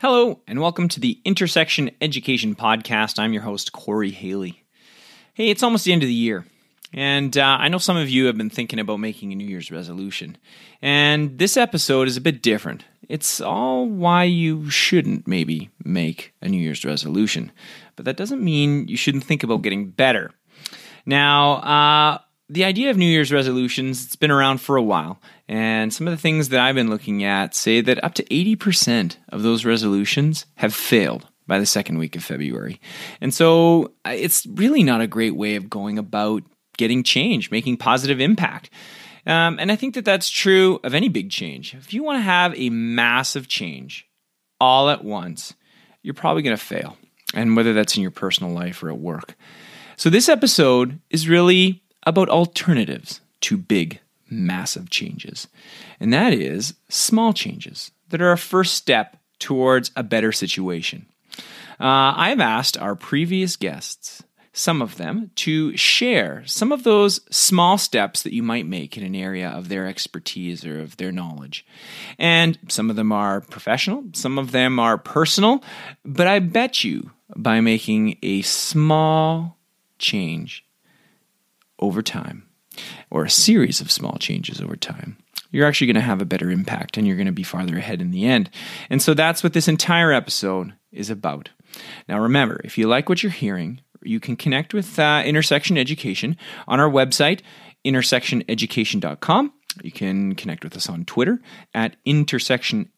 Hello, and welcome to the Intersection Education Podcast. I'm your host, Corey Haley. Hey, it's almost the end of the year, and uh, I know some of you have been thinking about making a New Year's resolution. And this episode is a bit different. It's all why you shouldn't maybe make a New Year's resolution, but that doesn't mean you shouldn't think about getting better. Now, uh, the idea of New Year's resolutions, it's been around for a while. And some of the things that I've been looking at say that up to 80% of those resolutions have failed by the second week of February. And so uh, it's really not a great way of going about getting change, making positive impact. Um, and I think that that's true of any big change. If you want to have a massive change all at once, you're probably going to fail. And whether that's in your personal life or at work. So this episode is really about alternatives to big, massive changes. And that is small changes that are a first step towards a better situation. Uh, I've asked our previous guests, some of them, to share some of those small steps that you might make in an area of their expertise or of their knowledge. And some of them are professional, some of them are personal, but I bet you by making a small change over time, or a series of small changes over time, you're actually going to have a better impact and you're going to be farther ahead in the end. And so that's what this entire episode is about. Now, remember, if you like what you're hearing, you can connect with uh, Intersection Education on our website, intersectioneducation.com. You can connect with us on Twitter at Intersection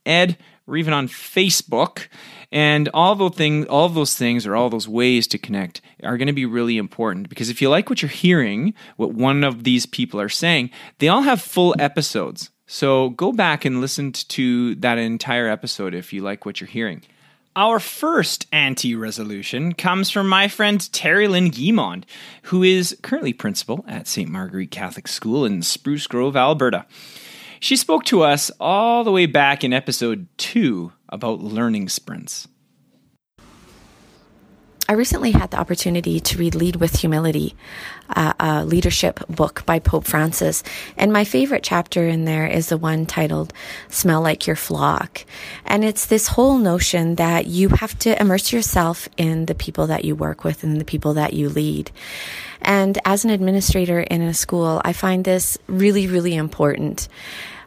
Or even on Facebook. And all those things, all those things, or all those ways to connect, are going to be really important because if you like what you're hearing, what one of these people are saying, they all have full episodes. So go back and listen to that entire episode if you like what you're hearing. Our first anti resolution comes from my friend Terry Lynn Guimond, who is currently principal at St. Marguerite Catholic School in Spruce Grove, Alberta. She spoke to us all the way back in episode two about learning sprints. I recently had the opportunity to read Lead with Humility, uh, a leadership book by Pope Francis. And my favorite chapter in there is the one titled Smell Like Your Flock. And it's this whole notion that you have to immerse yourself in the people that you work with and the people that you lead. And as an administrator in a school, I find this really, really important.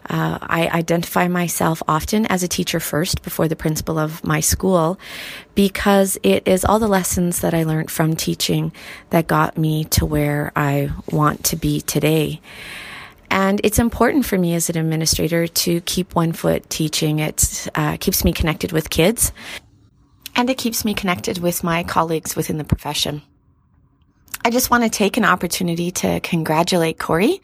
Uh, I identify myself often as a teacher first before the principal of my school because it is all the lessons that I learned from teaching that got me to where I want to be today. And it's important for me as an administrator to keep one foot teaching. It uh, keeps me connected with kids and it keeps me connected with my colleagues within the profession. I just want to take an opportunity to congratulate Corey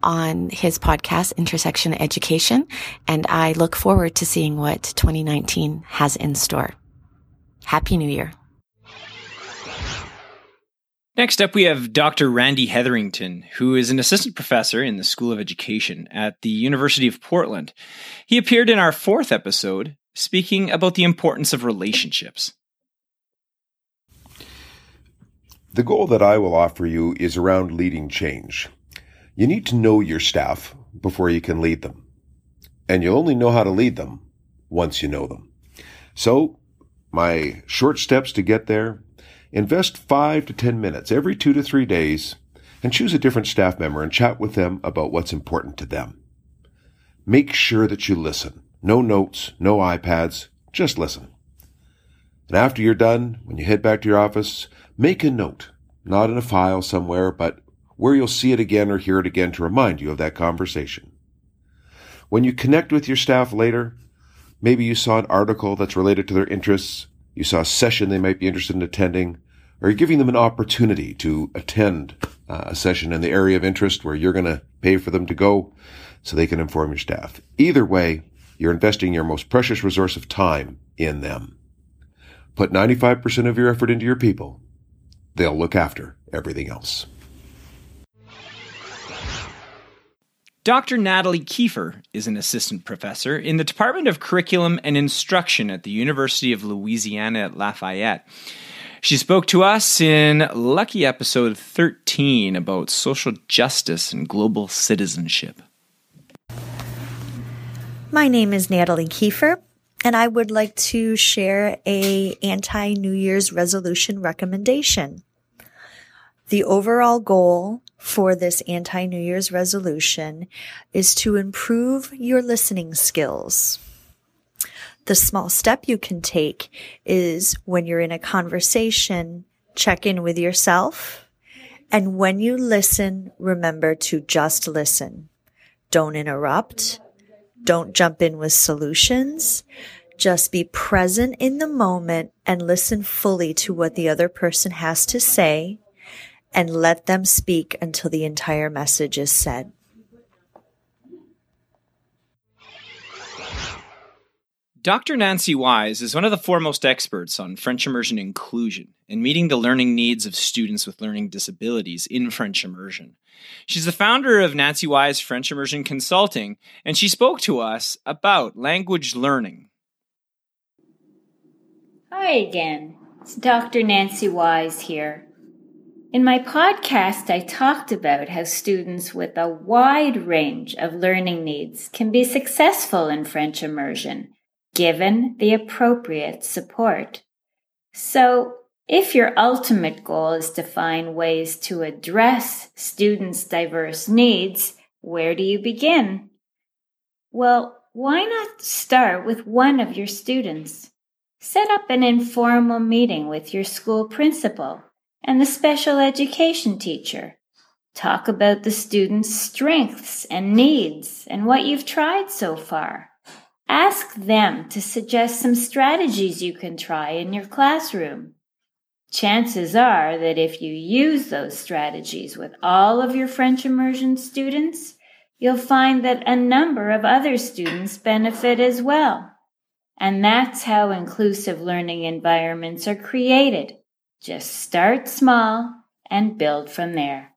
on his podcast, Intersection Education, and I look forward to seeing what 2019 has in store. Happy New Year. Next up, we have Dr. Randy Hetherington, who is an assistant professor in the School of Education at the University of Portland. He appeared in our fourth episode speaking about the importance of relationships. The goal that I will offer you is around leading change. You need to know your staff before you can lead them. And you'll only know how to lead them once you know them. So, my short steps to get there invest five to 10 minutes every two to three days and choose a different staff member and chat with them about what's important to them. Make sure that you listen. No notes, no iPads, just listen. And after you're done, when you head back to your office, Make a note, not in a file somewhere, but where you'll see it again or hear it again to remind you of that conversation. When you connect with your staff later, maybe you saw an article that's related to their interests, you saw a session they might be interested in attending, or you're giving them an opportunity to attend uh, a session in the area of interest where you're going to pay for them to go so they can inform your staff? Either way, you're investing your most precious resource of time in them. Put 95% of your effort into your people. They'll look after everything else. Dr. Natalie Keefer is an assistant professor in the Department of Curriculum and Instruction at the University of Louisiana at Lafayette. She spoke to us in lucky episode 13 about social justice and global citizenship. My name is Natalie Keefer, and I would like to share a anti New Year's resolution recommendation. The overall goal for this anti New Year's resolution is to improve your listening skills. The small step you can take is when you're in a conversation, check in with yourself. And when you listen, remember to just listen. Don't interrupt. Don't jump in with solutions. Just be present in the moment and listen fully to what the other person has to say and let them speak until the entire message is said. Dr. Nancy Wise is one of the foremost experts on French immersion inclusion and meeting the learning needs of students with learning disabilities in French immersion. She's the founder of Nancy Wise French Immersion Consulting, and she spoke to us about language learning. Hi again. It's Dr. Nancy Wise here. In my podcast, I talked about how students with a wide range of learning needs can be successful in French immersion, given the appropriate support. So, if your ultimate goal is to find ways to address students' diverse needs, where do you begin? Well, why not start with one of your students? Set up an informal meeting with your school principal and the special education teacher. Talk about the student's strengths and needs and what you've tried so far. Ask them to suggest some strategies you can try in your classroom. Chances are that if you use those strategies with all of your French immersion students, you'll find that a number of other students benefit as well. And that's how inclusive learning environments are created just start small and build from there.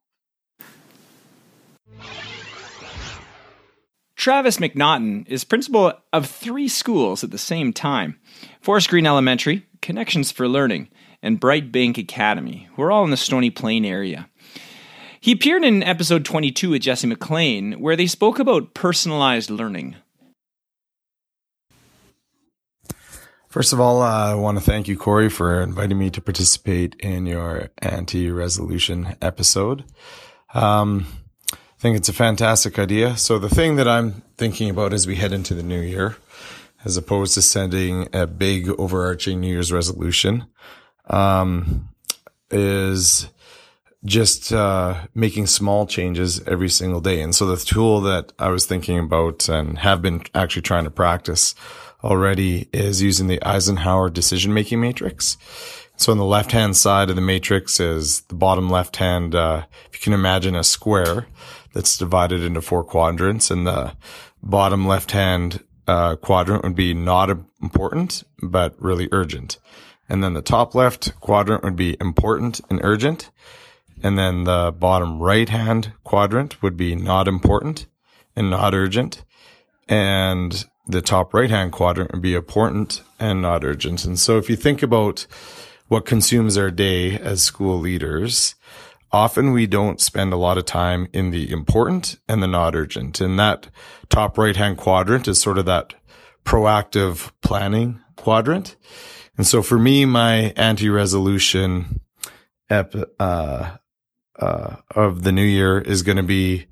Travis McNaughton is principal of three schools at the same time Forest Green Elementary, Connections for Learning, and Bright Bank Academy, We're all in the Stony Plain area. He appeared in episode 22 with Jesse McLean, where they spoke about personalized learning. First of all, uh, I want to thank you, Corey, for inviting me to participate in your anti-resolution episode. Um, I think it's a fantastic idea. So the thing that I'm thinking about as we head into the new year, as opposed to sending a big overarching New Year's resolution, um, is just uh, making small changes every single day. And so the tool that I was thinking about and have been actually trying to practice already is using the Eisenhower decision making matrix. So on the left hand side of the matrix is the bottom left hand. Uh, if you can imagine a square that's divided into four quadrants and the bottom left hand uh, quadrant would be not important, but really urgent. And then the top left quadrant would be important and urgent. And then the bottom right hand quadrant would be not important and not urgent. And the top right hand quadrant would be important and not urgent. And so if you think about what consumes our day as school leaders, often we don't spend a lot of time in the important and the not urgent. And that top right hand quadrant is sort of that proactive planning quadrant. And so for me, my anti resolution ep, uh, uh, of the new year is going to be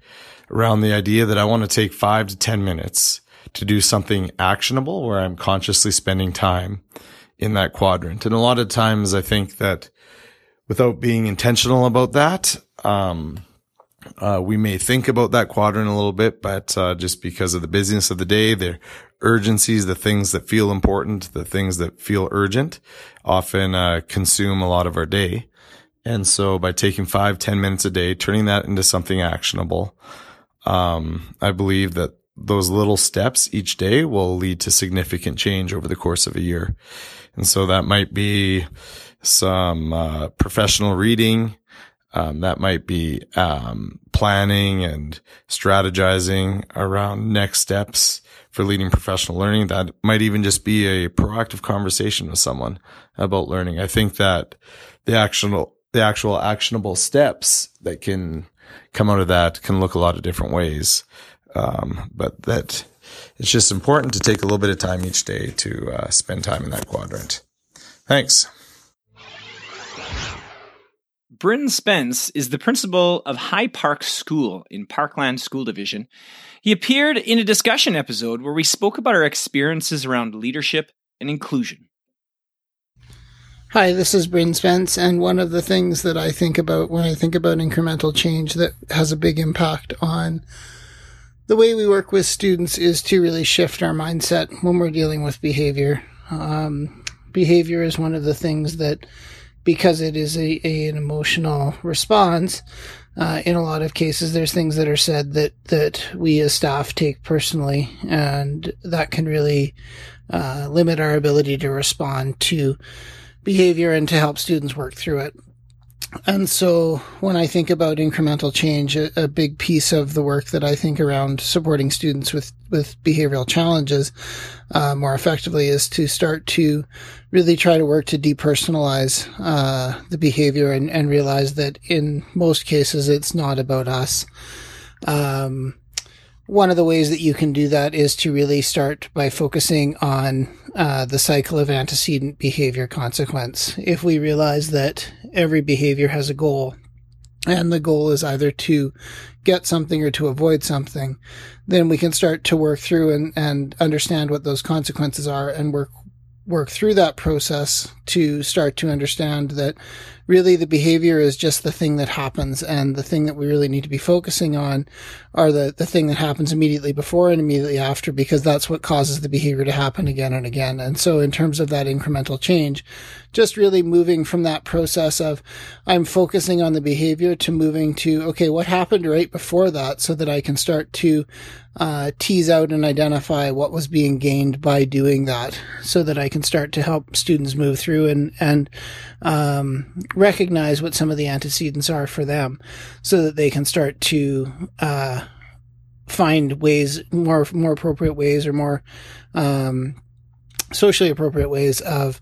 around the idea that I want to take five to 10 minutes to do something actionable where I'm consciously spending time in that quadrant. And a lot of times I think that without being intentional about that, um, Uh, we may think about that quadrant a little bit, but uh, just because of the busyness of the day, the urgencies, the things that feel important, the things that feel urgent, often uh, consume a lot of our day. And so, by taking five, ten minutes a day, turning that into something actionable, um, I believe that those little steps each day will lead to significant change over the course of a year. And so that might be some uh, professional reading. Um, that might be um, planning and strategizing around next steps for leading professional learning. That might even just be a proactive conversation with someone about learning. I think that the actual the actual actionable steps that can come out of that can look a lot of different ways. Um, but that it's just important to take a little bit of time each day to uh, spend time in that quadrant. Thanks. Bryn Spence is the principal of High Park School in Parkland School Division. He appeared in a discussion episode where we spoke about our experiences around leadership and inclusion. Hi, this is Bryn Spence, and one of the things that I think about when I think about incremental change that has a big impact on the way we work with students is to really shift our mindset when we're dealing with behavior. Um, behavior is one of the things that because it is a, a an emotional response. Uh, in a lot of cases, there's things that are said that that we as staff take personally, and that can really uh, limit our ability to respond to behavior and to help students work through it. And so when I think about incremental change, a, a, big piece of the work that I think around supporting students with, with behavioral challenges uh, more effectively is to start to really try to work to depersonalize uh, the behavior and, and, realize that in most cases it's not about us. Um, one of the ways that you can do that is to really start by focusing on uh, the cycle of antecedent behavior consequence. If we realize that every behavior has a goal, and the goal is either to get something or to avoid something, then we can start to work through and, and understand what those consequences are and work work through that process to start to understand that really the behavior is just the thing that happens and the thing that we really need to be focusing on are the, the thing that happens immediately before and immediately after because that's what causes the behavior to happen again and again. And so in terms of that incremental change, just really moving from that process of I'm focusing on the behavior to moving to, okay, what happened right before that so that I can start to uh, tease out and identify what was being gained by doing that so that I can start to help students move through and, and, um, recognize what some of the antecedents are for them so that they can start to, uh, find ways, more, more appropriate ways or more, um, socially appropriate ways of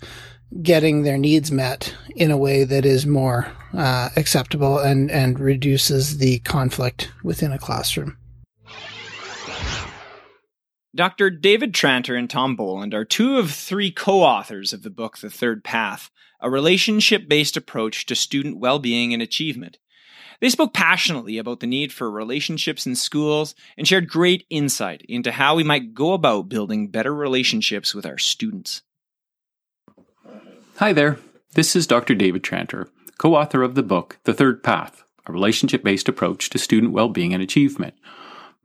getting their needs met in a way that is more uh, acceptable and, and reduces the conflict within a classroom. Dr. David Tranter and Tom Boland are two of three co authors of the book The Third Path, a relationship based approach to student well being and achievement. They spoke passionately about the need for relationships in schools and shared great insight into how we might go about building better relationships with our students. Hi there. This is Dr. David Tranter, co author of the book The Third Path, a relationship based approach to student well being and achievement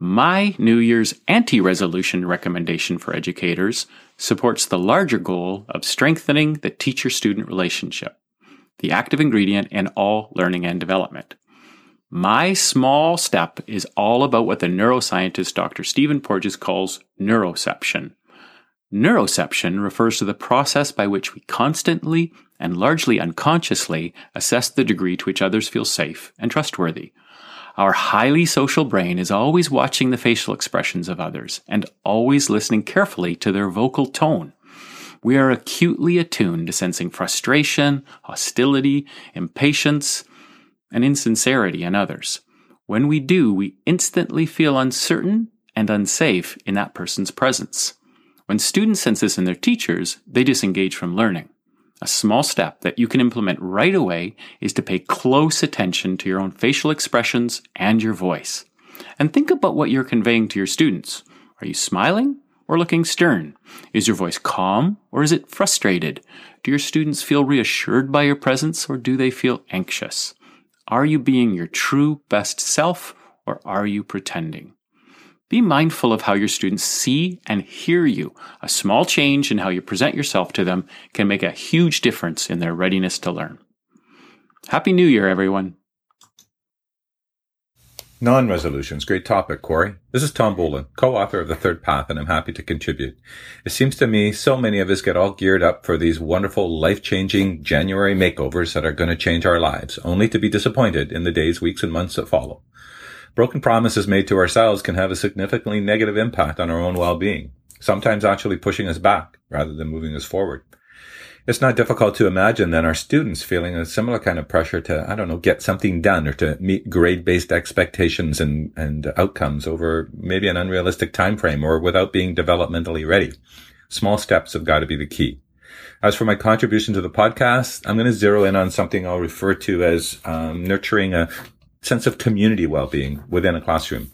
my New Year's anti resolution recommendation for educators supports the larger goal of strengthening the teacher student relationship, the active ingredient in all learning and development. My small step is all about what the neuroscientist Dr. Stephen Porges calls neuroception. Neuroception refers to the process by which we constantly and largely unconsciously assess the degree to which others feel safe and trustworthy. Our highly social brain is always watching the facial expressions of others and always listening carefully to their vocal tone. We are acutely attuned to sensing frustration, hostility, impatience, and insincerity in others. When we do, we instantly feel uncertain and unsafe in that person's presence. When students sense this in their teachers, they disengage from learning. A small step that you can implement right away is to pay close attention to your own facial expressions and your voice. And think about what you're conveying to your students. Are you smiling or looking stern? Is your voice calm or is it frustrated? Do your students feel reassured by your presence or do they feel anxious? Are you being your true best self or are you pretending? Be mindful of how your students see and hear you. A small change in how you present yourself to them can make a huge difference in their readiness to learn. Happy New Year, everyone. Non resolutions. Great topic, Corey. This is Tom Boland, co-author of The Third Path, and I'm happy to contribute. It seems to me so many of us get all geared up for these wonderful, life-changing January makeovers that are going to change our lives, only to be disappointed in the days, weeks, and months that follow. Broken promises made to ourselves can have a significantly negative impact on our own well-being, sometimes actually pushing us back rather than moving us forward. It's not difficult to imagine then our students feeling a similar kind of pressure to, I don't know, get something done or to meet grade-based expectations and, and outcomes over maybe an unrealistic time frame or without being developmentally ready. Small steps have got to be the key. As for my contribution to the podcast, I'm going to zero in on something I'll refer to as um, nurturing a sense of community well-being within a classroom.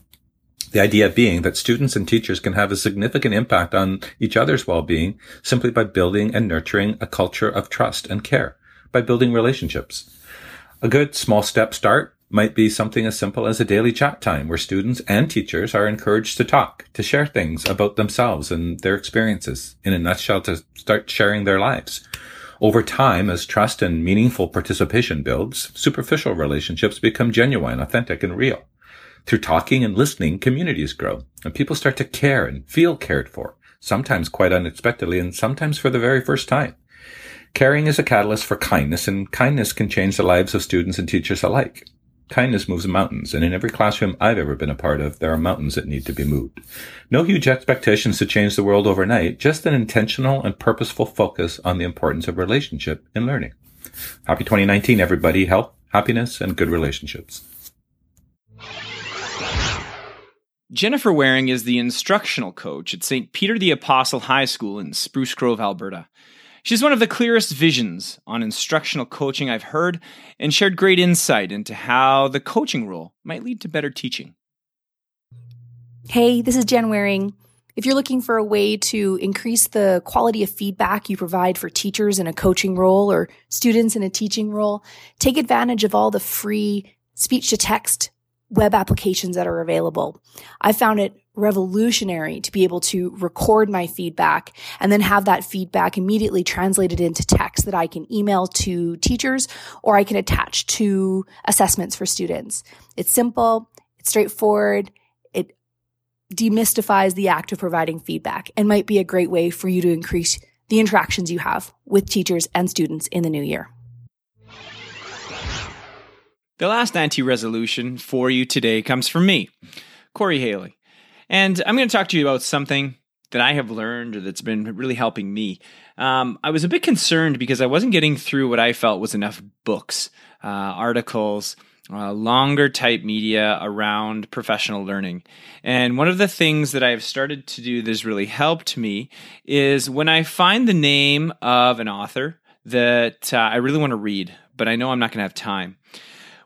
The idea being that students and teachers can have a significant impact on each other's well-being simply by building and nurturing a culture of trust and care, by building relationships. A good small step start might be something as simple as a daily chat time where students and teachers are encouraged to talk, to share things about themselves and their experiences, in a nutshell, to start sharing their lives. Over time, as trust and meaningful participation builds, superficial relationships become genuine, authentic, and real. Through talking and listening, communities grow, and people start to care and feel cared for, sometimes quite unexpectedly and sometimes for the very first time. Caring is a catalyst for kindness, and kindness can change the lives of students and teachers alike. Kindness moves mountains, and in every classroom I've ever been a part of, there are mountains that need to be moved. No huge expectations to change the world overnight, just an intentional and purposeful focus on the importance of relationship in learning. Happy 2019, everybody. Health, happiness, and good relationships. Jennifer Waring is the instructional coach at St. Peter the Apostle High School in Spruce Grove, Alberta. She's one of the clearest visions on instructional coaching I've heard and shared great insight into how the coaching role might lead to better teaching. Hey, this is Jen Waring. If you're looking for a way to increase the quality of feedback you provide for teachers in a coaching role or students in a teaching role, take advantage of all the free speech to text web applications that are available. I found it revolutionary to be able to record my feedback and then have that feedback immediately translated into text that I can email to teachers or I can attach to assessments for students. It's simple, it's straightforward, it demystifies the act of providing feedback and might be a great way for you to increase the interactions you have with teachers and students in the new year. The last anti resolution for you today comes from me, Corey Haley. And I'm going to talk to you about something that I have learned or that's been really helping me. Um, I was a bit concerned because I wasn't getting through what I felt was enough books, uh, articles, uh, longer type media around professional learning. And one of the things that I've started to do that has really helped me is when I find the name of an author that uh, I really want to read, but I know I'm not going to have time.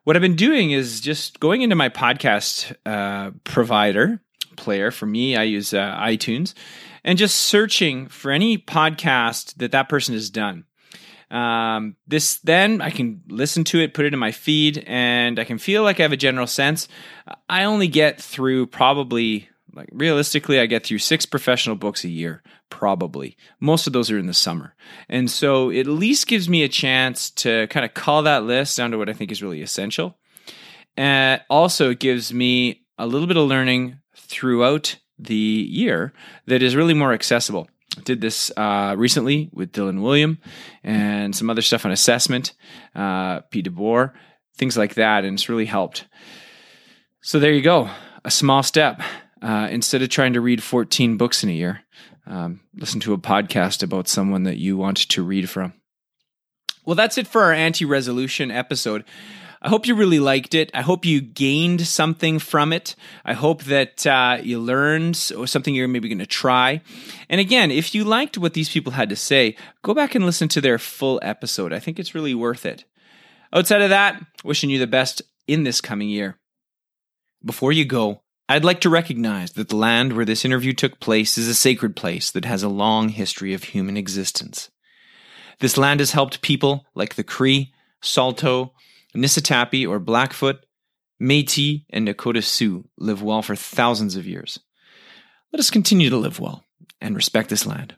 What I've been doing is just going into my podcast uh, provider player. For me, I use uh, iTunes and just searching for any podcast that that person has done. Um, this then I can listen to it, put it in my feed, and I can feel like I have a general sense. I only get through probably like realistically, I get through six professional books a year, probably. Most of those are in the summer. And so it at least gives me a chance to kind of call that list down to what I think is really essential. And also, it gives me a little bit of learning throughout the year that is really more accessible. I did this uh, recently with Dylan Wiliam and some other stuff on assessment, uh, P. DeBoer, things like that, and it's really helped. So there you go, a small step. Uh, instead of trying to read 14 books in a year, um, listen to a podcast about someone that you want to read from. Well, that's it for our anti resolution episode. I hope you really liked it. I hope you gained something from it. I hope that uh, you learned something you're maybe going to try. And again, if you liked what these people had to say, go back and listen to their full episode. I think it's really worth it. Outside of that, wishing you the best in this coming year. Before you go, I'd like to recognize that the land where this interview took place is a sacred place that has a long history of human existence. This land has helped people like the Cree, Saulteaux, Niitsitapi or Blackfoot, Metis, and Nakota Sioux live well for thousands of years. Let us continue to live well and respect this land.